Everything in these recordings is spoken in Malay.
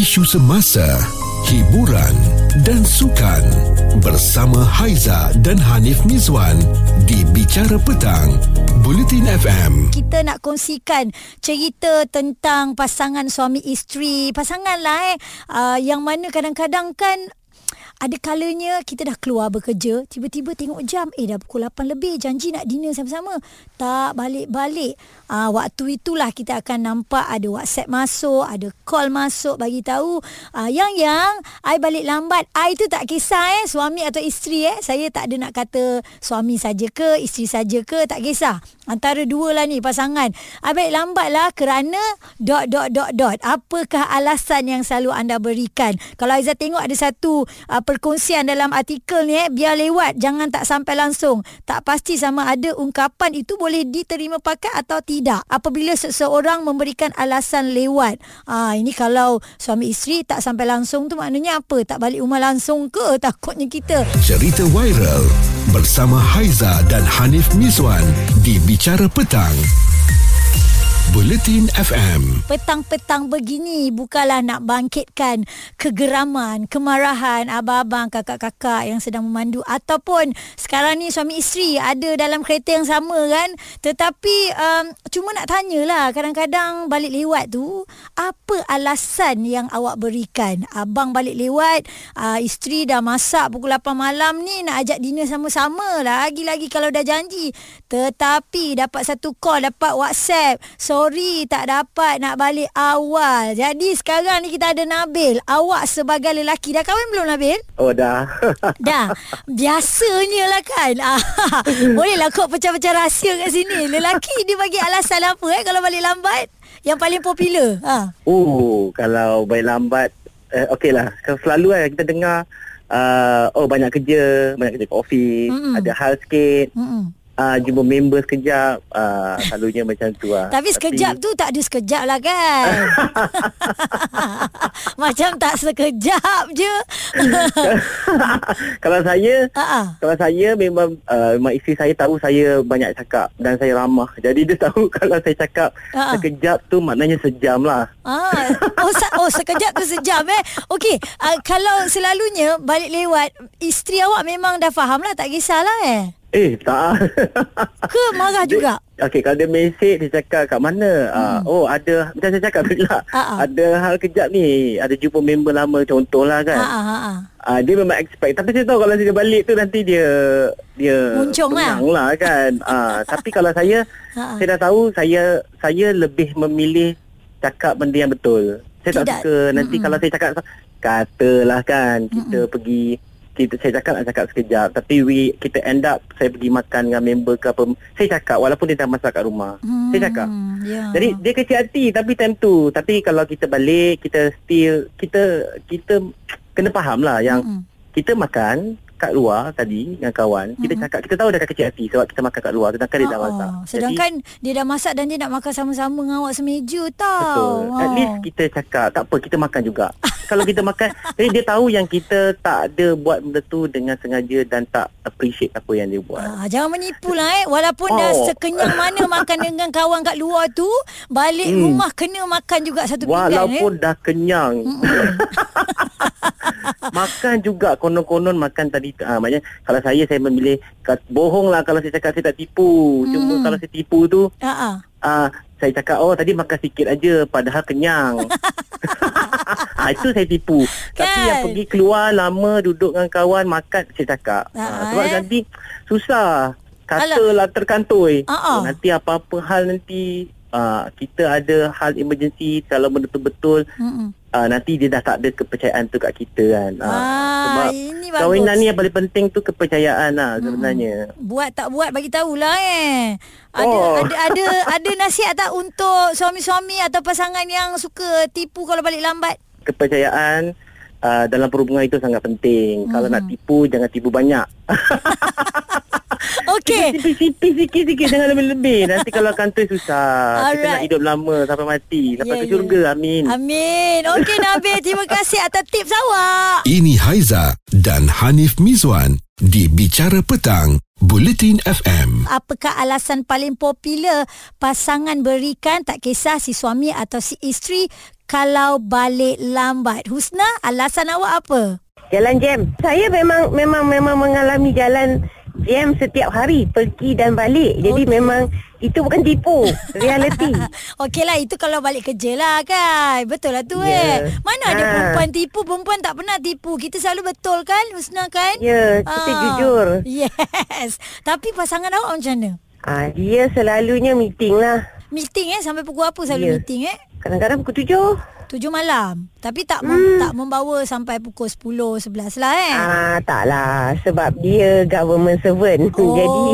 isu semasa, hiburan dan sukan bersama Haiza dan Hanif Mizwan di Bicara Petang, Bulletin FM. Kita nak kongsikan cerita tentang pasangan suami isteri. Pasangan lah eh. Uh, yang mana kadang-kadang kan ada kalanya kita dah keluar bekerja, tiba-tiba tengok jam, eh dah pukul 8 lebih, janji nak dinner sama-sama. Tak balik-balik. Ah waktu itulah kita akan nampak ada WhatsApp masuk, ada call masuk bagi tahu, ah yang yang ai balik lambat. Ai tu tak kisah eh suami atau isteri eh. Saya tak ada nak kata suami saja ke, isteri saja ke, tak kisah. Antara dua lah ni pasangan. Ai balik lambat lah kerana dot dot dot dot. Apakah alasan yang selalu anda berikan? Kalau Aizat tengok ada satu uh, perkongsian dalam artikel ni eh biar lewat jangan tak sampai langsung. Tak pasti sama ada ungkapan itu boleh diterima pakai atau tidak. Apabila seseorang memberikan alasan lewat. Ah ini kalau suami isteri tak sampai langsung tu maknanya apa? Tak balik rumah langsung ke takutnya kita? Cerita viral bersama Haiza dan Hanif Mizwan di Bicara Petang. Bulletin FM. petang-petang begini bukanlah nak bangkitkan kegeraman, kemarahan abang-abang, kakak-kakak yang sedang memandu ataupun sekarang ni suami isteri ada dalam kereta yang sama kan. Tetapi um, cuma nak tanyalah kadang-kadang balik lewat tu apa alasan yang awak berikan? Abang balik lewat, uh, isteri dah masak pukul 8 malam ni nak ajak dinner sama-sama lagi-lagi kalau dah janji. Tetapi dapat satu call, dapat WhatsApp. Sorry tak dapat nak balik awal. Jadi sekarang ni kita ada Nabil. Awak sebagai lelaki dah kahwin belum Nabil? Oh dah. Dah. Biasanya lah kan. Ah, Bolehlah kau pecah-pecah rahsia kat sini. Lelaki dia bagi alasan apa eh kalau balik lambat? Yang paling popular. Ha. oh, kalau balik lambat, eh, okey lah. Kalau selalu kan kita dengar, uh, oh banyak kerja, banyak kerja kat office, Mm-mm. ada hal sikit, Mm-mm. Uh, jumpa member sekejap, uh, selalunya macam tu lah. Tapi sekejap tu tak ada sekejap lah kan. Macam tak sekejap je. kalau saya, ah. kalau saya memang, uh, memang isteri saya tahu saya banyak cakap dan saya ramah. Jadi dia tahu kalau saya cakap Ha. sekejap tu maknanya sejam lah. Ah, oh, se- oh sekejap tu sejam eh. Okey, uh, kalau selalunya balik lewat isteri awak memang dah faham lah tak kisahlah eh. Eh, tak. Ke marah juga? Okey, kalau dia mesej dia cakap kat mana? Hmm. Uh, oh, ada macam saya cakap tadi lah. Ah, ah. Ada hal kejap ni, ada jumpa member lama contohlah kan. ah ah. Uh, dia memang expect tapi saya tahu kalau dia balik tu nanti dia dia Muncung lah. lah kan. uh, tapi kalau saya ha. saya dah tahu saya saya lebih memilih cakap benda yang betul. Saya tak Tidak. suka nanti Mm-mm. kalau saya cakap katalah kan kita pergi kita saya cakap nak cakap sekejap tapi we kita end up saya pergi makan dengan member ke apa saya cakap walaupun dia dah masak kat rumah Hmm, saya cakap Ya. jadi dia kecil hati tapi time tu tapi kalau kita balik kita still kita kita kena faham lah yang Mm-mm. kita makan kat luar tadi dengan kawan kita Mm-mm. cakap kita tahu dia kecil hati sebab kita makan kat luar sedangkan dia dah masak. Sedangkan dia dah masak dan dia nak makan sama-sama dengan awak semeja tau. Betul. At Ah. least kita cakap tak apa kita makan juga. Kalau kita makan, jadi dia tahu yang kita tak ada buat benda tu dengan sengaja dan tak appreciate apa yang dia buat. Ah, jangan menipu lah eh Walaupun oh. dah sekenyang mana makan dengan kawan kat luar tu Balik Hmm. rumah kena makan juga satu pinggan eh Walaupun dah kenyang. makan juga konon-konon makan tadi ah maknanya kalau saya saya memilih bohong lah kalau saya cakap saya tak tipu. Cuma Hmm. kalau saya tipu tu Ha ah. Saya cakap oh tadi makan sikit aja padahal kenyang. ah, itu saya tipu. Tapi Kan? yang pergi keluar lama duduk dengan kawan makan saya cakap. Ah, sebab eh? nanti susah. Katalah terkantoi. Ah. Oh, nanti apa-apa hal nanti ah, kita ada hal emergency kalau benda tu betul Mm-mm. ah, nanti dia dah tak ada kepercayaan tu kat kita kan. Ah, sebab ini bagus. kahwinan ni yang paling penting tu kepercayaan lah sebenarnya. Buat tak buat bagi tahulah eh. Ada Oh. ada ada ada nasihat tak untuk suami-suami atau pasangan yang suka tipu kalau balik lambat? Kepercayaan uh, dalam perhubungan itu sangat penting. Mhm. Kalau nak tipu jangan tipu banyak. Okey. Tipis-tipis sikit-sikit jangan lebih-lebih. Nanti kalau kantoi susah. Kita Alright. nak hidup lama sampai mati. Sampai Ya, ke syurga. Amin. Amin. Okey Nabil, terima kasih atas tips awak. Ini Haiza dan Hanif Mizwan di Bicara Petang, Bulletin FM. Apakah alasan paling popular pasangan berikan tak kisah si suami atau si isteri kalau balik lambat. Husna, alasan awak apa? Jalan jam. Saya memang memang memang mengalami jalan jam setiap hari pergi dan balik. Jadi Okey. memang itu bukan tipu, reality. Okey lah itu kalau balik kerja lah kan Betul lah tu Ya. eh Mana ada Ha. perempuan tipu Perempuan tak pernah tipu Kita selalu betul kan Husna kan Ya, kita Ah, jujur. Yes Tapi pasangan awak macam mana? Ah, dia selalunya meeting lah. Meeting eh Sampai pukul apa selalu Ya. meeting eh Kadang-kadang pukul tujuh. Tujuh malam Tapi tak mem- tak membawa sampai pukul 10 11 lah eh. Ah, taklah sebab dia government servant. Oh. Jadi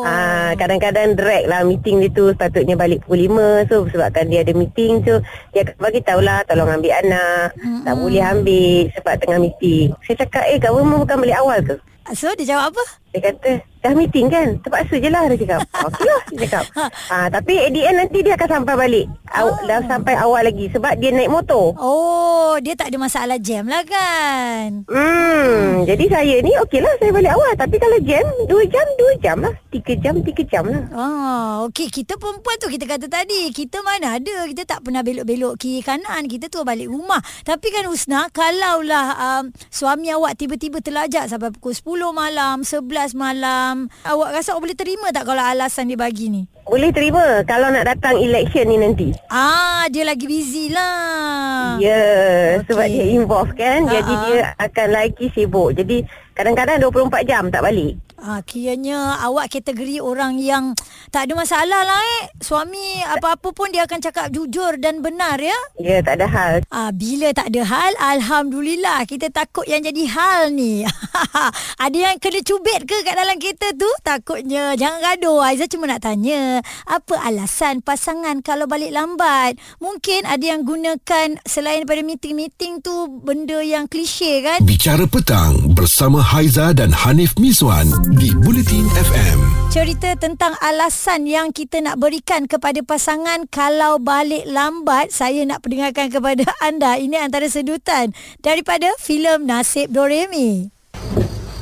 ah kadang-kadang drag lah meeting dia tu sepatutnya balik pukul 5. So sebabkan dia ada meeting so dia akan bagi tahulah tolong ambil anak. Mm-hmm. Tak boleh ambil sebab tengah meeting. Saya cakap eh government bukan balik awal ke? So dia jawab apa? Dia kata Dah meeting kan? Terpaksa je lah Dia cakap. Okey lah Dia cakap. Ha, Tapi at the end nanti Dia akan sampai balik. Aw, Dah sampai awal lagi Sebab dia naik motor. Oh, dia tak ada masalah jam lah kan. Hmm, jadi saya ni okey lah saya balik awal. Tapi kalau jam Dua jam Dua jam lah. Tiga jam Tiga jam lah. Ah, okey. Kita perempuan tu kita kata tadi, kita mana ada, kita tak pernah belok-belok kiri kanan, kita tu balik rumah. Tapi kan Usna, kalaulah um, suami awak tiba-tiba terlajak sampai pukul 10 malam, 11 malam, awak rasa awak boleh terima tak kalau alasan dia bagi ni? Boleh terima Kalau nak datang election ni nanti Ah, dia lagi busy lah. Ya yeah, Okey. Sebab dia involve kan Ha, Jadi ha. dia akan lagi sibuk Jadi kadang-kadang 24 jam tak balik Ah, kiranya awak kategori orang yang tak ada masalah lah eh. Suami apa-apa pun dia akan cakap jujur dan benar ya. Ya tak ada hal Ah, bila tak ada hal, Alhamdulillah. Kita takut yang jadi hal ni. ada yang kena cubit ke kat dalam kereta tu? Takutnya. Jangan gaduh. Aiza cuma nak tanya. Apa alasan pasangan kalau balik lambat? Mungkin ada yang gunakan selain daripada meeting-meeting tu benda yang klise kan? Bicara Petang bersama Haiza dan Hanif Miswan di Bulletin FM. Cerita tentang alasan yang kita nak berikan kepada pasangan kalau balik lambat, saya nak perdengarkan kepada anda. Ini antara sedutan daripada filem Nasib Doremi.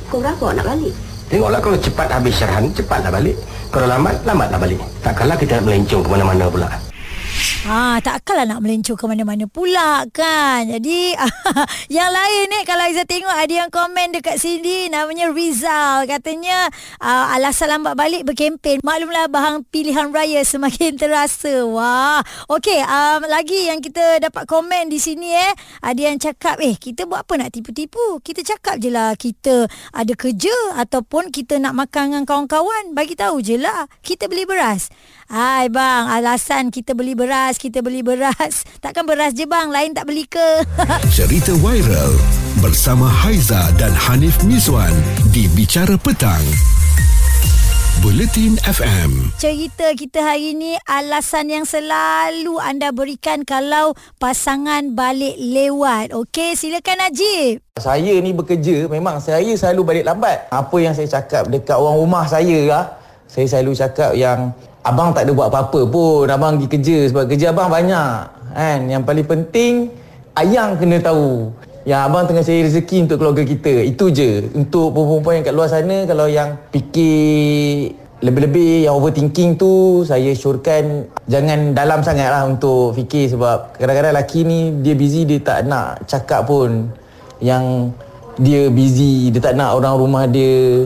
Kau berapa nak balik? Tengoklah kalau cepat habis syarahan, cepatlah balik. Kalau lambat, lambatlah balik. Takkanlah kita melencong ke mana-mana pula. Ha, takkanlah nak melencur ke mana-mana pula kan. Jadi yang lain ni kalau Aiza tengok ada yang komen dekat sini namanya Rizal katanya uh, alasan lambat balik berkempen. Maklumlah bahang pilihan raya semakin terasa. Wah. Okey, um, lagi yang kita dapat komen di sini eh. Ada yang cakap eh kita buat apa nak tipu-tipu? Kita cakap je lah kita ada kerja ataupun kita nak makan dengan kawan-kawan. Bagi tahu je lah. Kita beli beras. Hai bang, alasan kita beli beras, kita beli beras. Takkan beras je bang, lain tak beli ke? Cerita viral bersama Haiza dan Hanif Miswan di Bicara Petang. Bulletin FM. Cerita kita hari ni alasan yang selalu anda berikan kalau pasangan balik lewat. Okey, silakan Najib. Saya ni bekerja memang saya selalu balik lambat. Apa yang saya cakap dekat orang rumah saya lah, saya selalu cakap yang abang tak ada buat apa-apa pun, abang pergi kerja sebab kerja abang banyak. Kan? Yang paling penting ayang kena tahu yang abang tengah cari rezeki untuk keluarga kita. Itu je. Untuk perempuan yang kat luar sana kalau yang fikir lebih-lebih yang overthinking tu saya syorkan jangan dalam sangat lah untuk fikir sebab kadang-kadang lelaki ni dia busy dia tak nak cakap pun yang dia busy dia tak nak orang rumah dia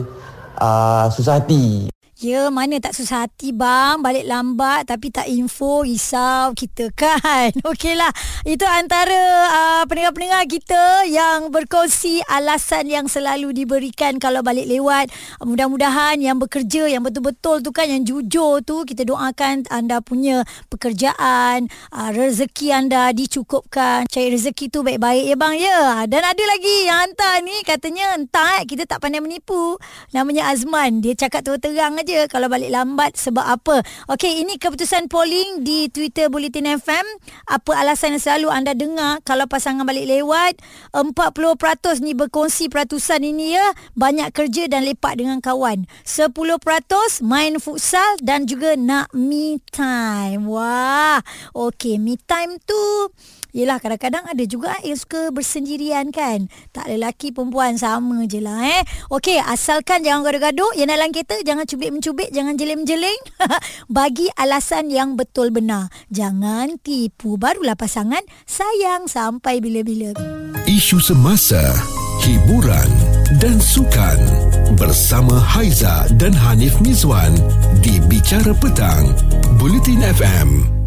uh, susah hati Ya, mana tak susah hati bang. Balik lambat tapi tak info Risau kita kan. Okeylah Itu antara uh, pendengar-pendengar kita Yang berkongsi alasan yang selalu diberikan Kalau balik lewat. Mudah-mudahan yang bekerja Yang betul-betul tu kan Yang jujur tu Kita doakan anda punya pekerjaan uh, Rezeki anda dicukupkan. Cari rezeki tu baik-baik ya bang ya. Dan ada lagi yang hantar ni Katanya entah eh, kita tak pandai menipu. Namanya Azman. Dia cakap terang-terang aja kalau balik lambat sebab apa. Okey, ini keputusan polling di Twitter Bulletin FM. Apa alasan yang selalu anda dengar kalau pasangan balik lewat? 40% ni berkongsi peratusan ini ya. Banyak kerja dan lepak dengan kawan. 10% main futsal dan juga nak me time. Wah. Okey, me time tu Yelah kadang-kadang ada juga yang suka bersendirian kan. Tak ada lelaki perempuan sama je lah eh. Okey, asalkan jangan gaduh-gaduh. Yang dalam kereta jangan cubit-mencubit, jangan jeling-jeling. Bagi alasan yang betul benar. Jangan tipu. Barulah pasangan sayang sampai bila-bila. Isu semasa, hiburan dan sukan bersama Haiza dan Hanif Mizwan di Bicara Petang, Bulletin FM.